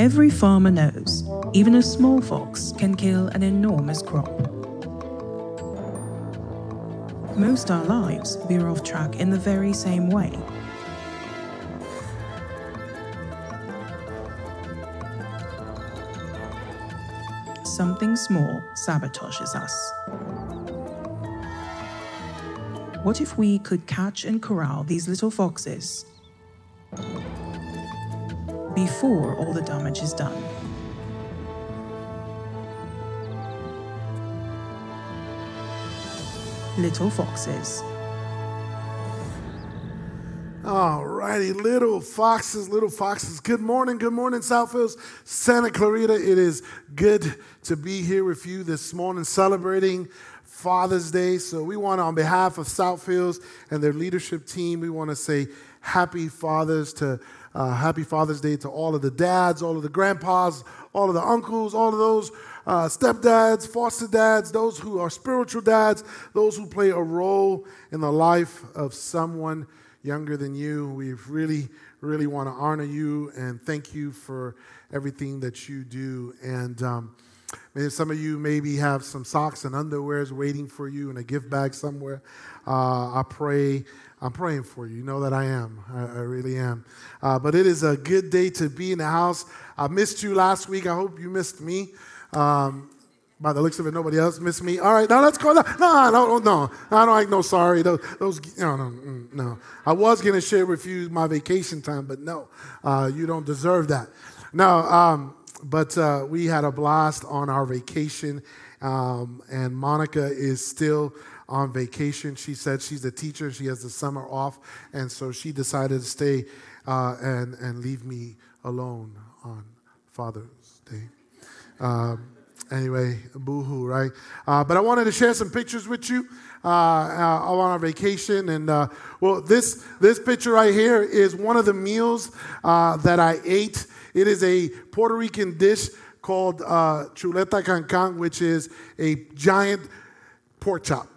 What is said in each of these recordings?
Every farmer knows even a small fox can kill an enormous crop. Most our lives veer off track in the very same way. Something small sabotages us. What if we could catch and corral these little foxes before all the damage is done? Little foxes. All righty, little foxes, little foxes. Good morning, good morning, Southfields, Santa Clarita. It is good to be here with you this morning celebrating Father's Day. So, we want, on behalf of Southfields and their leadership team, we want to say happy Fathers to uh, Happy Father's Day to all of the dads, all of the grandpas, all of the uncles, all of those uh, stepdads, foster dads, those who are spiritual dads, those who play a role in the life of someone younger than you. We really, really want to honor you and thank you for everything that you do. And um, some of you maybe have some socks and underwears waiting for you in a gift bag somewhere. Uh, I pray. I'm praying for you. You know that I am. I, I really am. Uh, but it is a good day to be in the house. I missed you last week. I hope you missed me. Um, by the looks of it, nobody else missed me. All right, now let's go. No, no, no, no. I don't like no sorry. Those, those no, no, mm, no. I was going to share with you my vacation time, but no, uh, you don't deserve that. No, um, but uh, we had a blast on our vacation, um, and Monica is still on vacation. She said she's a teacher. She has the summer off, and so she decided to stay uh, and and leave me alone on Father's Day. Um, anyway, boohoo, right? Uh, but I wanted to share some pictures with you uh, uh, on our vacation. And uh, well, this this picture right here is one of the meals uh, that I ate. It is a Puerto Rican dish called uh, chuleta cancan, which is a giant pork chop.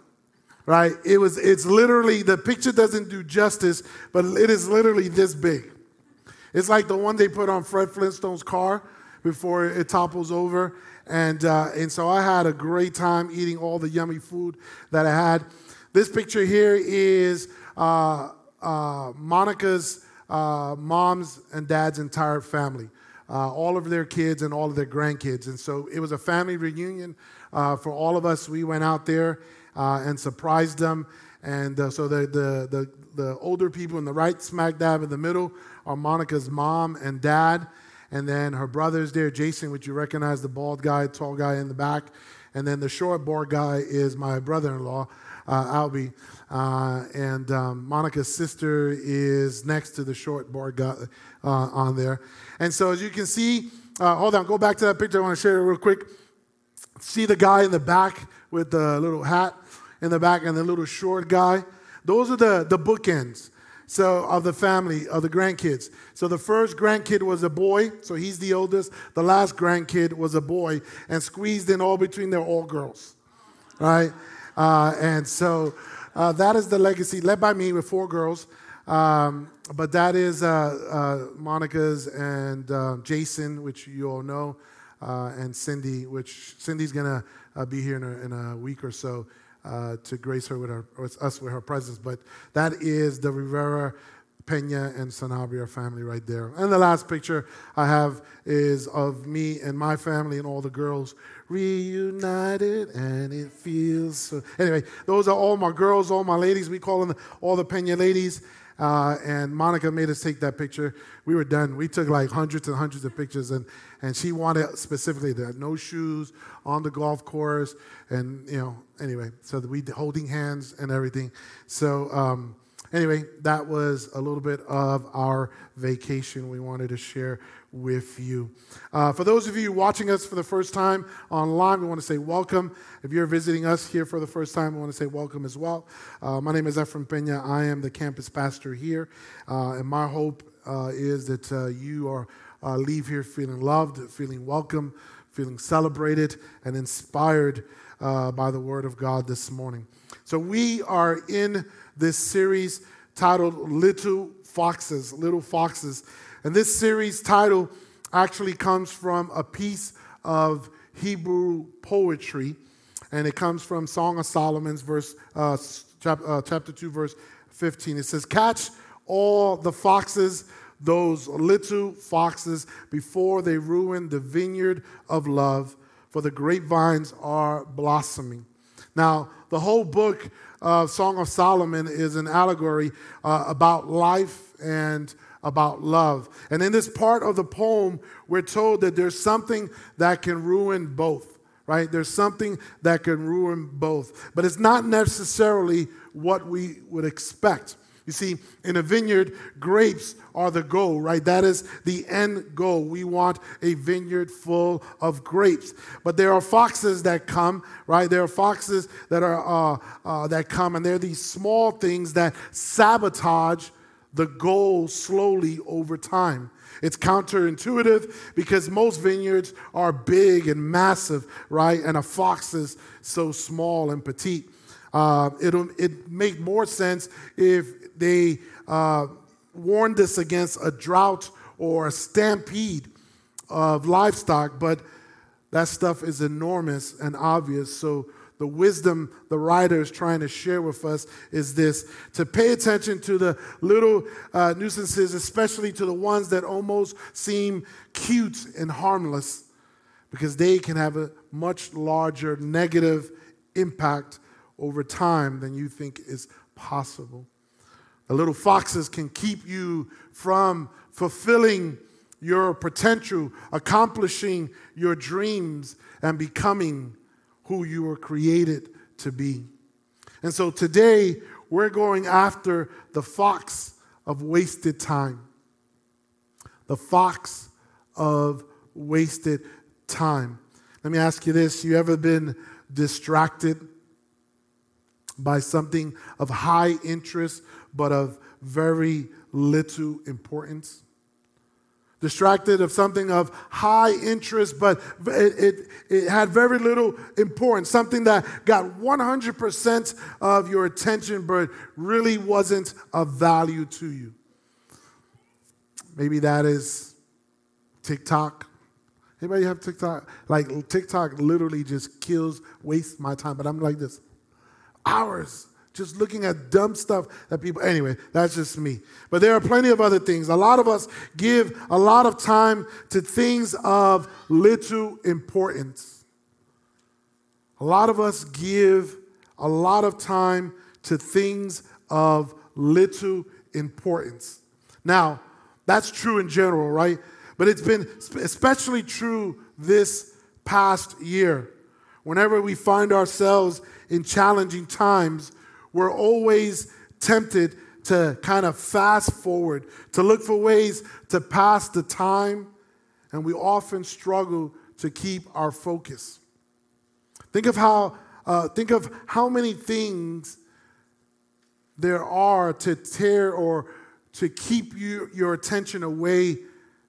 Right? It was. It's literally the picture doesn't do justice, but it is literally this big. It's like the one they put on Fred Flintstone's car before it topples over. And, uh, and so I had a great time eating all the yummy food that I had. This picture here is uh, uh, Monica's uh, mom's and dad's entire family, uh, all of their kids and all of their grandkids. And so it was a family reunion uh, for all of us. We went out there and surprised them. And so the, the, the, the older people in the right, smack dab in the middle, are Monica's mom and dad. And then her brother's there, Jason, which you recognize, the bald guy, tall guy in the back. And then the short, board guy is my brother in law, uh, Albie. Uh, and um, Monica's sister is next to the short, board guy uh, on there. And so as you can see, uh, hold on, go back to that picture. I want to share it real quick. See the guy in the back with the little hat in the back and the little short guy? Those are the, the bookends so of the family of the grandkids. So the first grandkid was a boy so he's the oldest. The last grandkid was a boy and squeezed in all between they're all girls right? Uh, and so uh, that is the legacy led by me with four girls. Um, but that is uh, uh monica's and uh, jason which you all know uh, and cindy which cindy's gonna be here in a, in a week or so uh, to grace her with, her, with us with her presence. But that is the Rivera Pena and Sanabria family right there. And the last picture I have is of me and my family and all the girls reunited, and it feels so. Anyway, those are all my girls, all my ladies. We call them all the Pena ladies. Uh, and Monica made us take that picture. We were done. We took like hundreds and hundreds of pictures, and, and she wanted specifically that no shoes on the golf course, and you know, anyway, so we holding hands and everything. So um, anyway, that was a little bit of our vacation we wanted to share with you. Uh, for those of you watching us for the first time online, we want to say welcome. If you're visiting us here for the first time, we want to say welcome as well. Uh, my name is Efren Pena. I am the campus pastor here, uh, and my hope uh, is that uh, you are uh, leave here feeling loved, feeling welcome, feeling celebrated, and inspired by the Word of God this morning. So we are in this series titled "Little Foxes." Little Foxes. And this series title actually comes from a piece of Hebrew poetry, and it comes from Song of Solomon's verse, uh, chap- uh, chapter 2, verse 15. It says, Catch all the foxes, those little foxes, before they ruin the vineyard of love, for the grapevines are blossoming. Now, the whole book of Song of Solomon is an allegory uh, about life and about love. And in this part of the poem, we're told that there's something that can ruin both, right? There's something that can ruin both. But it's not necessarily what we would expect. You see, in a vineyard, grapes are the goal, right? That is the end goal. We want a vineyard full of grapes. But there are foxes that come, right? There are foxes that are uh, uh, that come, and they're these small things that sabotage the goal slowly over time. It's counterintuitive because most vineyards are big and massive, right? And a fox is so small and petite. Uh, it'll it make more sense if they uh, warned us against a drought or a stampede of livestock, but that stuff is enormous and obvious. So the wisdom the writer is trying to share with us is this to pay attention to the little uh, nuisances, especially to the ones that almost seem cute and harmless, because they can have a much larger negative impact over time than you think is possible. The little foxes can keep you from fulfilling your potential, accomplishing your dreams, and becoming who you were created to be. And so today, we're going after the fox of wasted time. The fox of wasted time. Let me ask you this you ever been distracted by something of high interest but of very little importance? distracted of something of high interest, but it, it, it, had very little importance, something that got 100% of your attention, but really wasn't of value to you. Maybe that is TikTok. Anybody have TikTok? Like TikTok literally just kills, wastes my time, but I'm like this hours just looking at dumb stuff that people, anyway, that's just me. But there are plenty of other things. A lot of us give a lot of time to things of little importance. A lot of us give a lot of time to things of little importance. Now, that's true in general, right? But it's been especially true this past year. Whenever we find ourselves in challenging times, we're always tempted to kind of fast forward, to look for ways to pass the time, and we often struggle to keep our focus. Think of how, uh, think of how many things there are to tear or to keep you, your attention away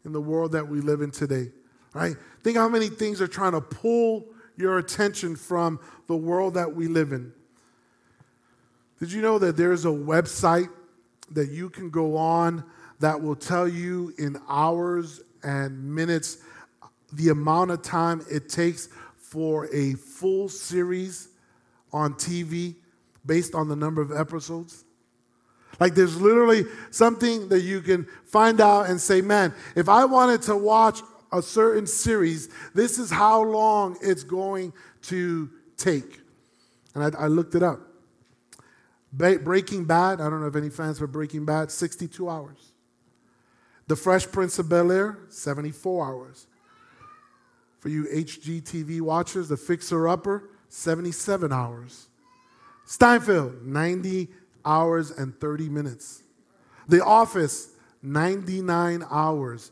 in the world that we live in today, right? Think how many things are trying to pull your attention from the world that we live in. Did you know that there's a website that you can go on that will tell you in hours and minutes the amount of time it takes for a full series on TV based on the number of episodes? Like there's literally something that you can find out and say, man, if I wanted to watch a certain series, this is how long it's going to take. And I, I looked it up. Breaking Bad, I don't know if any fans for Breaking Bad, 62 hours. The Fresh Prince of Bel Air, 74 hours. For you HGTV watchers, The Fixer Upper, 77 hours. Seinfeld, 90 hours and 30 minutes. The Office, 99 hours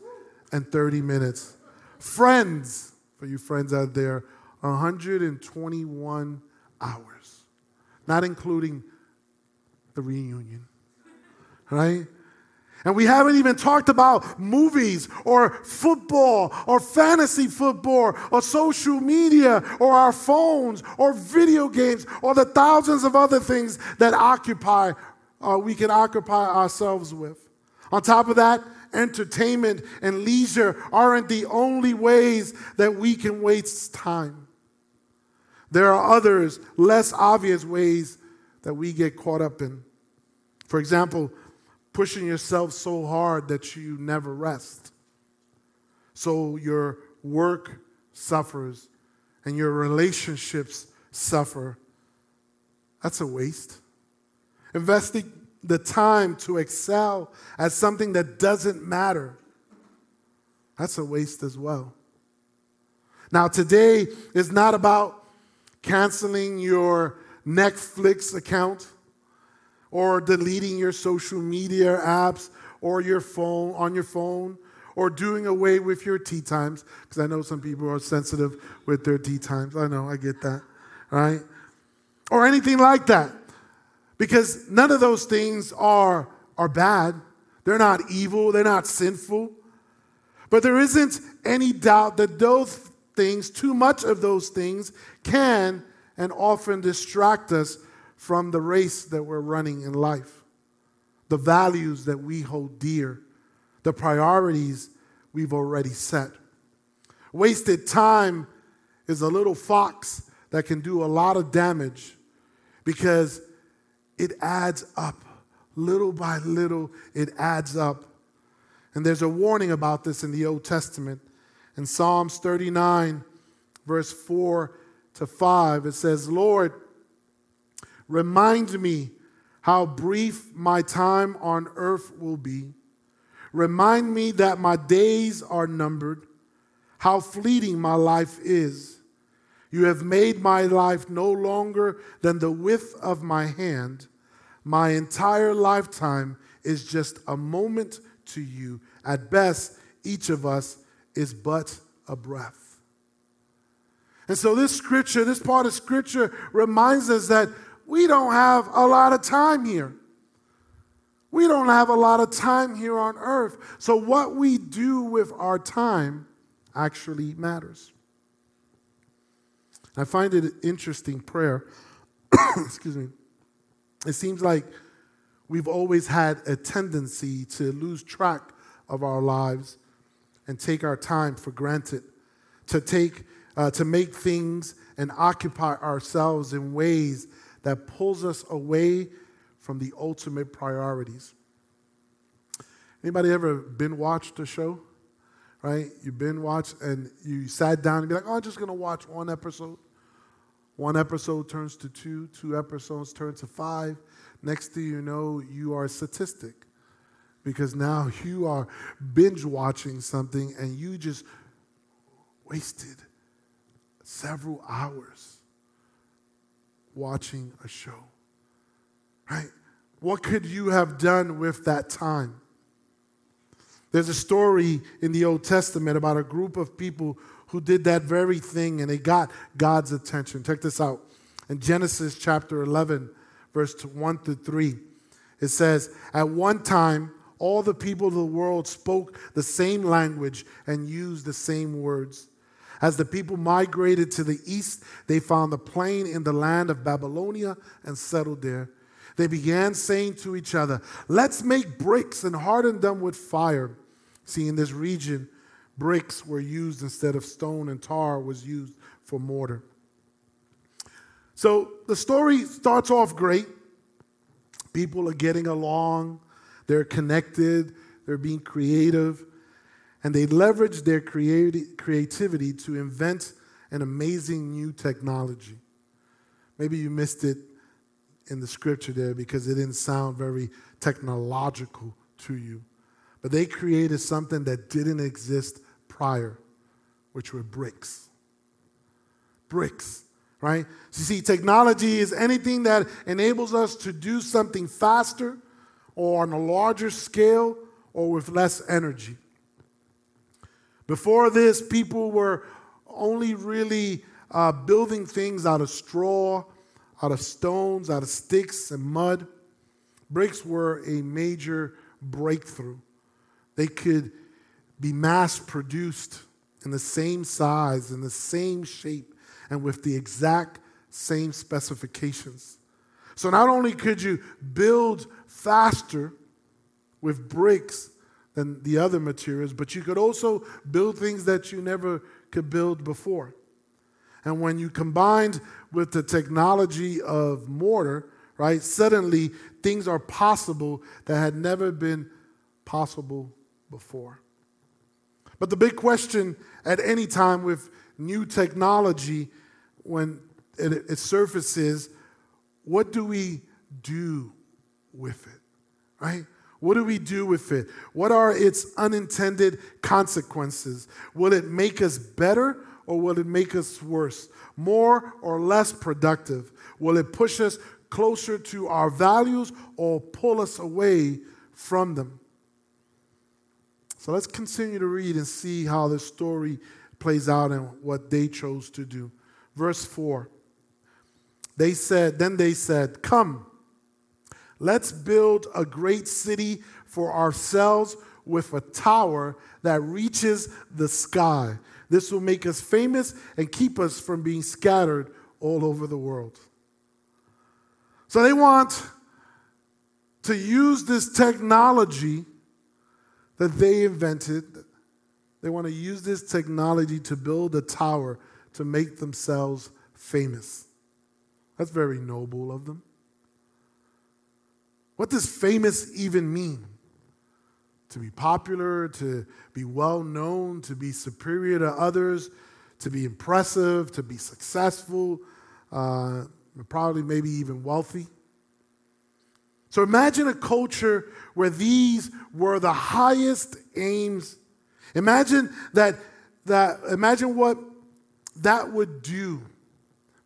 and 30 minutes. Friends, for you friends out there, 121 hours, not including the reunion, right? And we haven't even talked about movies or football or fantasy football or social media or our phones or video games or the thousands of other things that occupy, uh, we can occupy ourselves with. On top of that, entertainment, and leisure aren't the only ways that we can waste time. There are others, less obvious ways that we get caught up in. For example, pushing yourself so hard that you never rest. So your work suffers and your relationships suffer. That's a waste. Investing the time to excel at something that doesn't matter. That's a waste as well. Now, today is not about canceling your Netflix account or deleting your social media apps or your phone on your phone or doing away with your tea times because I know some people are sensitive with their tea times. I know, I get that. Right? Or anything like that. Because none of those things are, are bad. They're not evil, they're not sinful. But there isn't any doubt that those things, too much of those things, can and often distract us from the race that we're running in life, the values that we hold dear, the priorities we've already set. Wasted time is a little fox that can do a lot of damage because it adds up. Little by little, it adds up. And there's a warning about this in the Old Testament. In Psalms 39, verse 4 to 5, it says, Lord, remind me how brief my time on earth will be. Remind me that my days are numbered, how fleeting my life is. You have made my life no longer than the width of my hand. My entire lifetime is just a moment to you. At best, each of us is but a breath. And so, this scripture, this part of scripture reminds us that we don't have a lot of time here. We don't have a lot of time here on earth. So, what we do with our time actually matters. I find it an interesting prayer. Excuse me. It seems like we've always had a tendency to lose track of our lives and take our time for granted, to take, uh, to make things and occupy ourselves in ways that pulls us away from the ultimate priorities. Anybody ever been watched a show? Right? You've been watched and you sat down and be like, oh, I'm just gonna watch one episode. One episode turns to two, two episodes turn to five. Next thing you know, you are a statistic because now you are binge watching something and you just wasted several hours watching a show right? What could you have done with that time? There's a story in the Old Testament about a group of people who did that very thing and they got God's attention. Check this out. In Genesis chapter 11, verse 1 to 3, it says, At one time, all the people of the world spoke the same language and used the same words. As the people migrated to the east, they found a plain in the land of Babylonia and settled there. They began saying to each other, Let's make bricks and harden them with fire. See, in this region, bricks were used instead of stone, and tar was used for mortar. So the story starts off great. People are getting along, they're connected, they're being creative, and they leveraged their creativity to invent an amazing new technology. Maybe you missed it in the scripture there because it didn't sound very technological to you. But they created something that didn't exist prior, which were bricks. Bricks, right? So you see, technology is anything that enables us to do something faster or on a larger scale or with less energy. Before this, people were only really uh, building things out of straw out of stones, out of sticks and mud. Bricks were a major breakthrough. They could be mass produced in the same size, in the same shape, and with the exact same specifications. So not only could you build faster with bricks, than the other materials, but you could also build things that you never could build before. And when you combined with the technology of mortar, right, suddenly things are possible that had never been possible before. But the big question at any time with new technology, when it, it surfaces, what do we do with it? Right? What do we do with it? What are its unintended consequences? Will it make us better or will it make us worse? More or less productive? Will it push us closer to our values or pull us away from them? So let's continue to read and see how this story plays out and what they chose to do. Verse 4. They said, then they said, Come, let's build a great city for ourselves with a tower that reaches the sky. This will make us famous and keep us from being scattered all over the world. So they want to use this technology that they invented. They want to use this technology to build a tower to make themselves famous. That's very noble of them. What does famous even mean? To be popular, to be well known, to be superior to others, to be impressive, to be successful, uh, probably maybe even wealthy. So imagine a culture where these were the highest aims. Imagine that, that imagine what that would do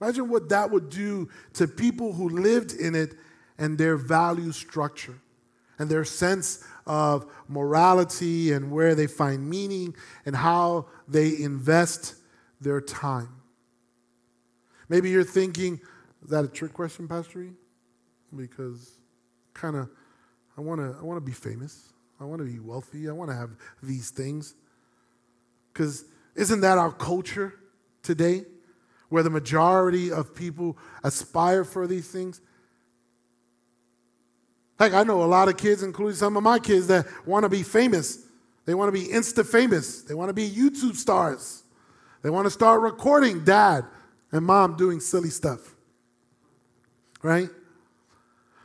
Imagine what that would do to people who lived in it and their value structure and their sense of morality and where they find meaning and how they invest their time. Maybe you're thinking, is that a trick question, Pastor E? Because kind of, I want to I wanna be famous. I want to be wealthy. I want to have these things. Because isn't that our culture today? where the majority of people aspire for these things. Heck, I know a lot of kids, including some of my kids, that want to be famous. They want to be insta famous. They want to be YouTube stars. They want to start recording dad and mom doing silly stuff. Right?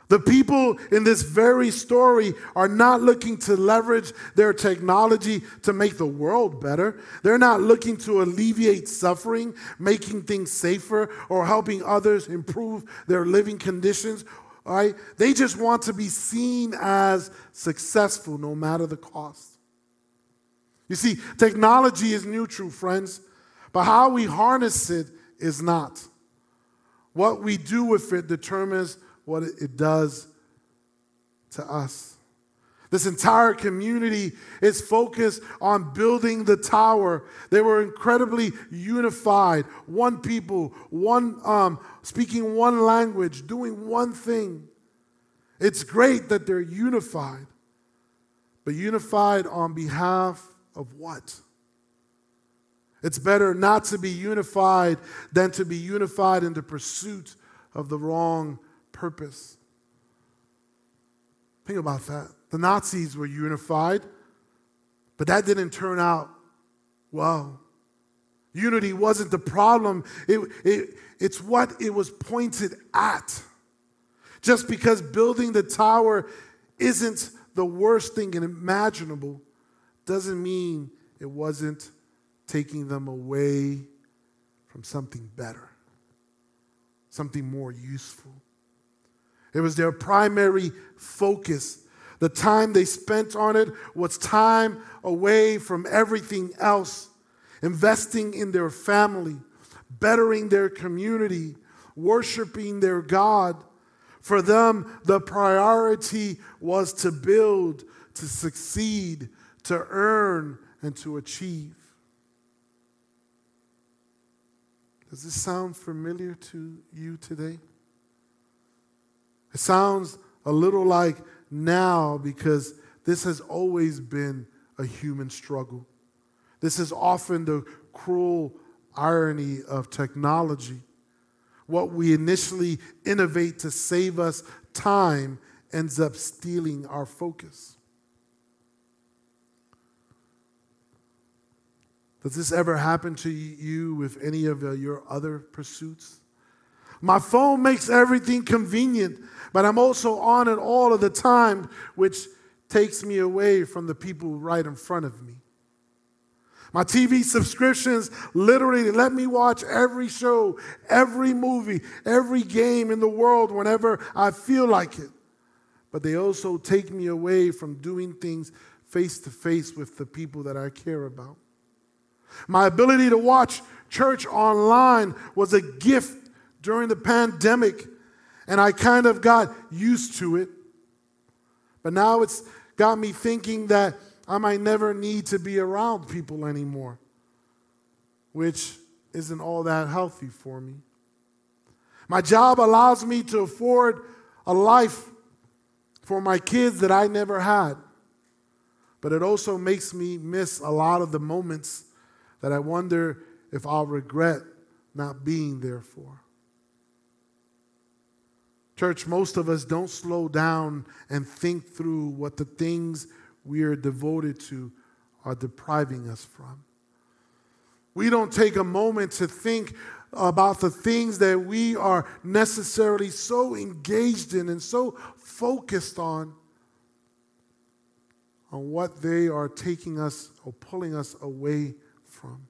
The people in this very story are not looking to leverage their technology to make the world better. They're not looking to alleviate suffering, making things safer, or helping others improve their living conditions. Right? They just want to be seen as successful no matter the cost. You see, technology is neutral, friends, but how we harness it is not. What we do with it determines what it does to us. This entire community is focused on building the tower. They were incredibly unified, one people, one um, speaking one language, doing one thing. It's great that they're unified, but unified on behalf of what? It's better not to be unified than to be unified in the pursuit of the wrong purpose. Think about that. The Nazis were unified, but that didn't turn out well. Unity wasn't the problem, it, it, it's what it was pointed at. Just because building the tower isn't the worst thing imaginable doesn't mean it wasn't taking them away from something better, something more useful. It was their primary focus. The time they spent on it was time away from everything else, investing in their family, bettering their community, worshiping their God. For them, the priority was to build, to succeed, to earn, and to achieve. Does this sound familiar to you today? It sounds a little like now because this has always been a human struggle. This is often the cruel irony of technology. What we initially innovate to save us time ends up stealing our focus. Does this ever happen to you with any of uh, your other pursuits? My phone makes everything convenient, but I'm also on it all of the time, which takes me away from the people right in front of me. My TV subscriptions literally let me watch every show, every movie, every game in the world whenever I feel like it. But they also take me away from doing things face to face with the people that I care about. My ability to watch church online was a gift during the pandemic, and I kind of got used to it. But now it's got me thinking that I might never need to be around people anymore, which isn't all that healthy for me. My job allows me to afford a life for my kids that I never had, but it also makes me miss a lot of the moments that I wonder if I'll regret not being there for. Church, most of us don't slow down and think through what the things we are devoted to are depriving us from. We don't take a moment to think about the things that we are necessarily so engaged in and so focused on on what they are taking us or pulling us away from.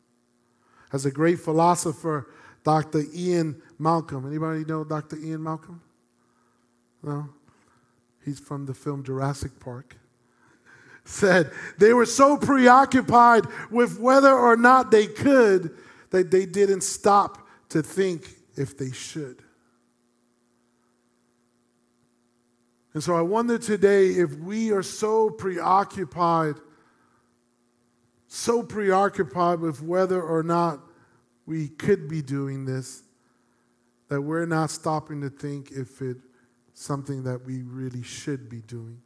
As a great philosopher, Dr. Ian Malcolm. Anybody know Dr. Ian Malcolm? No? He's from the film Jurassic Park. Said they were so preoccupied with whether or not they could that they didn't stop to think if they should. And so I wonder today if we are so preoccupied so preoccupied with whether or not we could be doing this that we're not stopping to think if it's something that we really should be doing.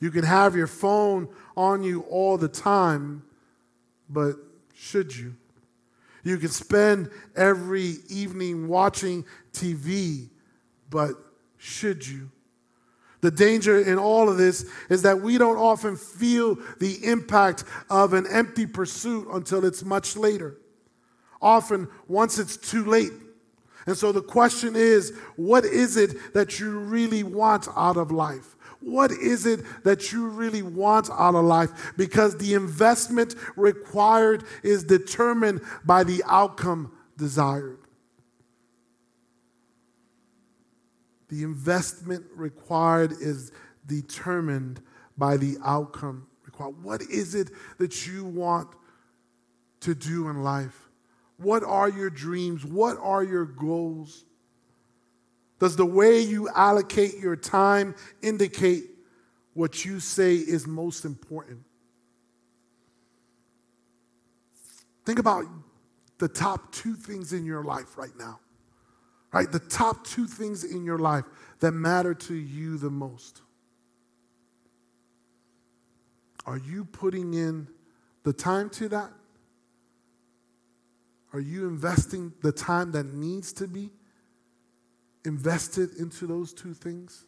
You can have your phone on you all the time, but should you? You can spend every evening watching TV, but should you? The danger in all of this is that we don't often feel the impact of an empty pursuit until it's much later. Often, once it's too late. And so the question is what is it that you really want out of life? What is it that you really want out of life? Because the investment required is determined by the outcome desired. The investment required is determined by the outcome required. What is it that you want to do in life? What are your dreams? What are your goals? Does the way you allocate your time indicate what you say is most important? Think about the top two things in your life right now right? The top two things in your life that matter to you the most. Are you putting in the time to that? Are you investing the time that needs to be invested into those two things?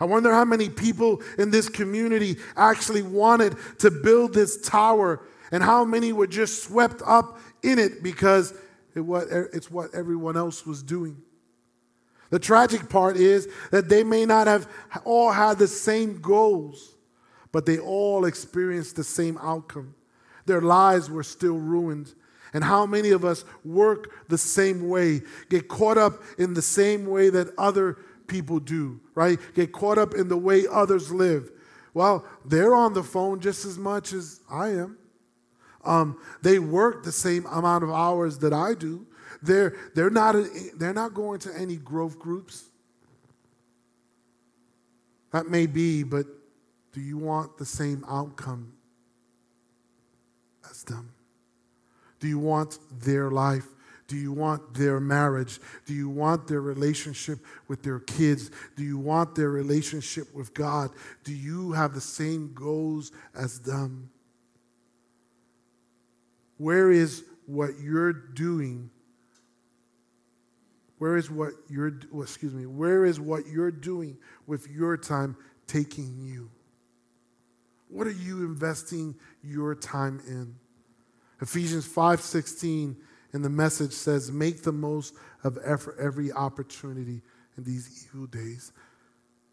I wonder how many people in this community actually wanted to build this tower and how many were just swept up in it because it's what everyone else was doing. The tragic part is that they may not have all had the same goals, but they all experienced the same outcome. Their lives were still ruined. And how many of us work the same way, get caught up in the same way that other people do, right? Get caught up in the way others live. Well, they're on the phone just as much as I am. Um, they work the same amount of hours that I do. They're, they're, not, they're not going to any growth groups. That may be, but do you want the same outcome them? Do you want their life? Do you want their marriage? Do you want their relationship with their kids? Do you want their relationship with God? Do you have the same goals as them? Where is what you're doing? Where is what you're oh, excuse me, where is what you're doing with your time taking you? What are you investing your time in? Ephesians 5:16 in the message says, "Make the most of every opportunity in these evil days.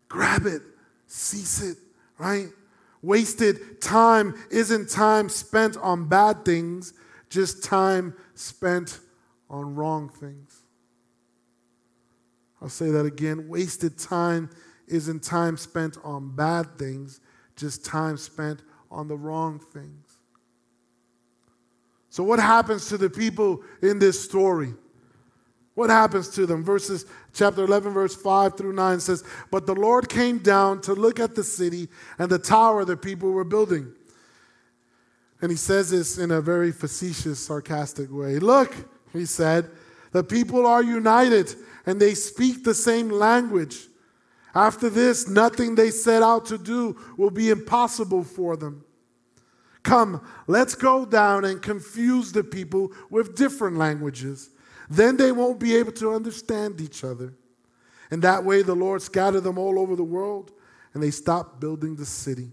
Grab it, seize it, right? Wasted time isn't time spent on bad things, just time spent on wrong things. I'll say that again. Wasted time isn't time spent on bad things, just time spent on the wrong things. So, what happens to the people in this story? What happens to them? Verses chapter 11, verse 5 through 9 says, But the Lord came down to look at the city and the tower the people were building. And he says this in a very facetious, sarcastic way. Look, he said, the people are united and they speak the same language. After this, nothing they set out to do will be impossible for them. Come, let's go down and confuse the people with different languages. Then they won't be able to understand each other. And that way, the Lord scattered them all over the world and they stopped building the city.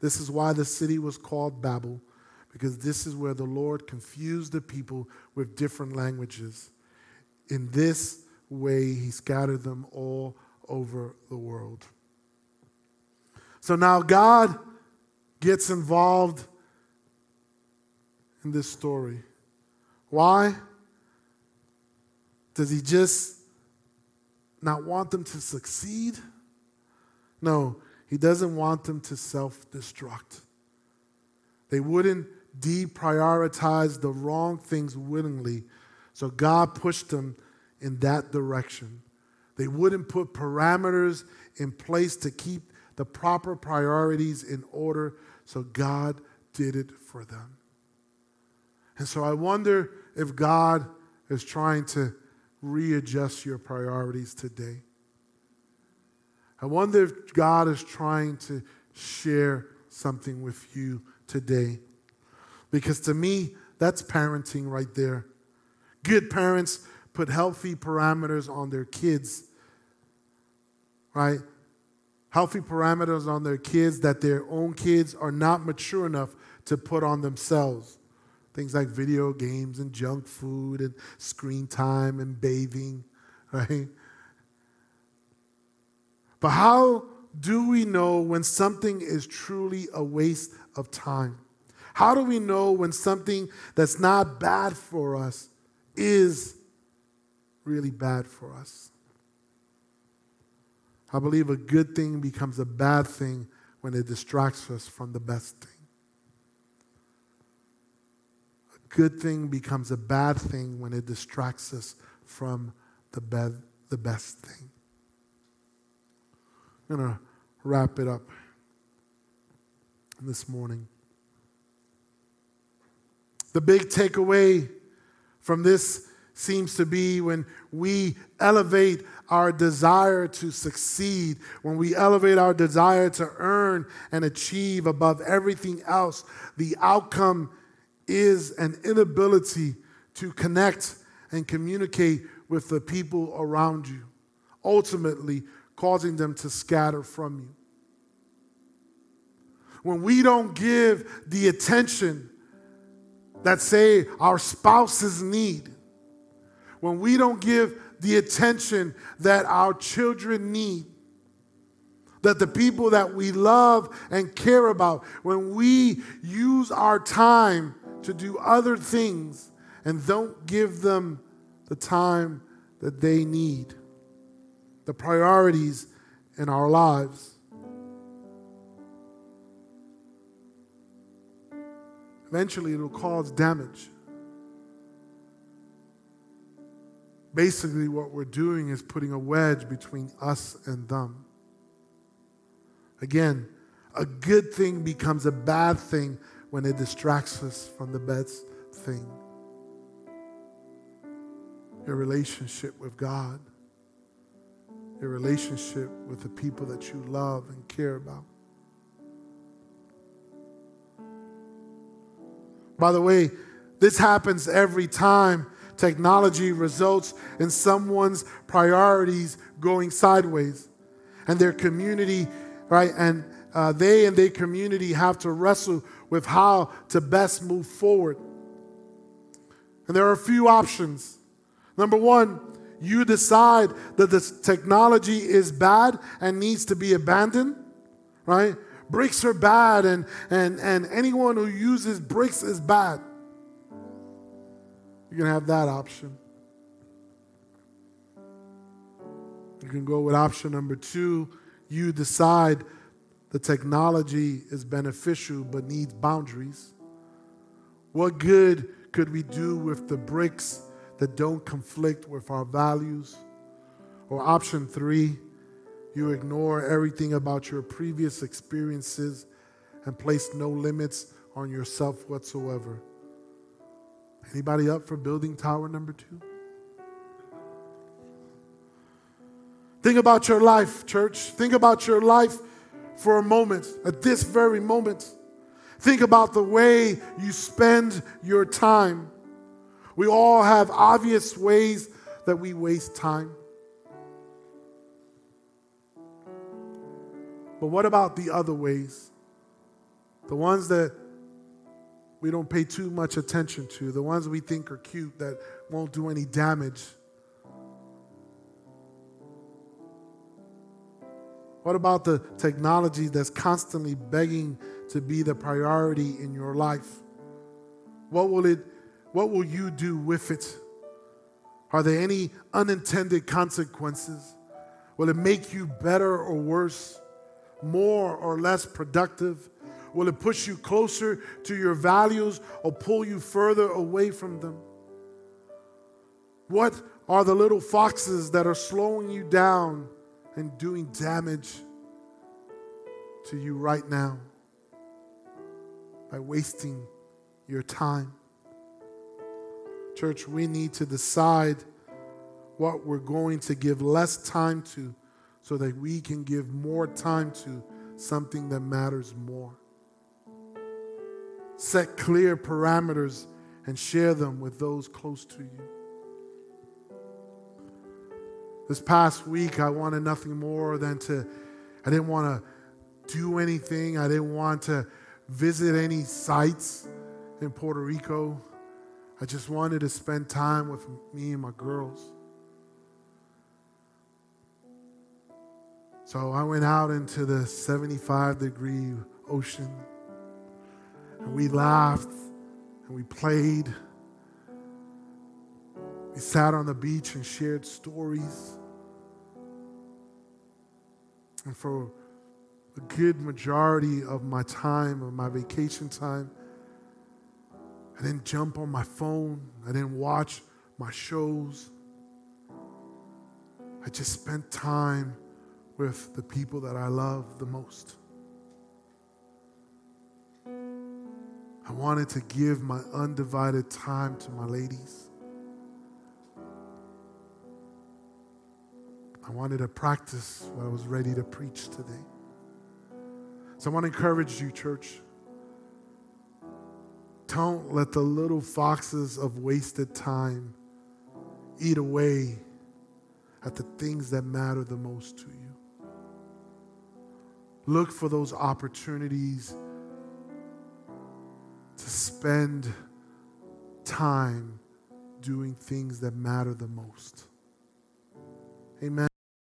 This is why the city was called Babel, because this is where the Lord confused the people with different languages. In this way, he scattered them all over the world. So now God gets involved in this story. Why? Does he just not want them to succeed? No, he doesn't want them to self destruct. They wouldn't deprioritize the wrong things willingly, so God pushed them in that direction. They wouldn't put parameters in place to keep the proper priorities in order, so God did it for them. And so I wonder if God is trying to readjust your priorities today. I wonder if God is trying to share something with you today. Because to me, that's parenting right there. Good parents put healthy parameters on their kids, right? Healthy parameters on their kids that their own kids are not mature enough to put on themselves. Things like video games and junk food and screen time and bathing, right? But how do we know when something is truly a waste of time? How do we know when something that's not bad for us is really bad for us? I believe a good thing becomes a bad thing when it distracts us from the best thing. A good thing becomes a bad thing when it distracts us from the, be- the best thing. I'm going to wrap it up this morning. The big takeaway from this seems to be when we elevate our desire to succeed, when we elevate our desire to earn and achieve above everything else, the outcome is an inability to connect and communicate with the people around you, ultimately causing them to scatter from you. When we don't give the attention that, say, our spouses need, when we don't give the attention that our children need, that the people that we love and care about, when we use our time to do other things and don't give them the time that they need, the priorities in our lives. Eventually, it'll cause damage. Basically, what we're doing is putting a wedge between us and them. Again, a good thing becomes a bad thing when it distracts us from the best thing your relationship with God, your relationship with the people that you love and care about. By the way, this happens every time technology results in someone's priorities going sideways and their community right? And uh, they and their community have to wrestle with how to best move forward. And there are a few options. Number one, you decide that this technology is bad and needs to be abandoned, right? Bricks are bad, and, and, and anyone who uses bricks is bad. You can have that option. You can go with option number two. You decide the technology is beneficial but needs boundaries. What good could we do with the bricks that don't conflict with our values? Or option three, you ignore everything about your previous experiences and place no limits on yourself whatsoever. Anybody up for building tower number two? Think about your life, church. Think about your life for a moment, at this very moment. Think about the way you spend your time. We all have obvious ways that we waste time. But what about the other ways? The ones that we don't pay too much attention to, the ones we think are cute that won't do any damage. What about the technology that's constantly begging to be the priority in your life? What will it what will you do with it? Are there any unintended consequences? Will it make you better or worse? More or less productive? Will it push you closer to your values or pull you further away from them? What are the little foxes that are slowing you down and doing damage to you right now by wasting your time? Church, we need to decide what we're going to give less time to so that we can give more time to something that matters more set clear parameters and share them with those close to you. This past week, I wanted nothing more than to, I didn't want to do anything. I didn't want to visit any sites in Puerto Rico. I just wanted to spend time with me and my girls. So I went out into the 75 degree ocean. And we laughed and we played. We sat on the beach and shared stories. And for a good majority of my time, of my vacation time, I didn't jump on my phone. I didn't watch my shows. I just spent time with the people that I love the most. I wanted to give my undivided time to my ladies. I wanted to practice what I was ready to preach today. So I want to encourage you, church. Don't let the little foxes of wasted time eat away at the things that matter the most to you. Look for those opportunities to spend time doing things that matter the most. Amen.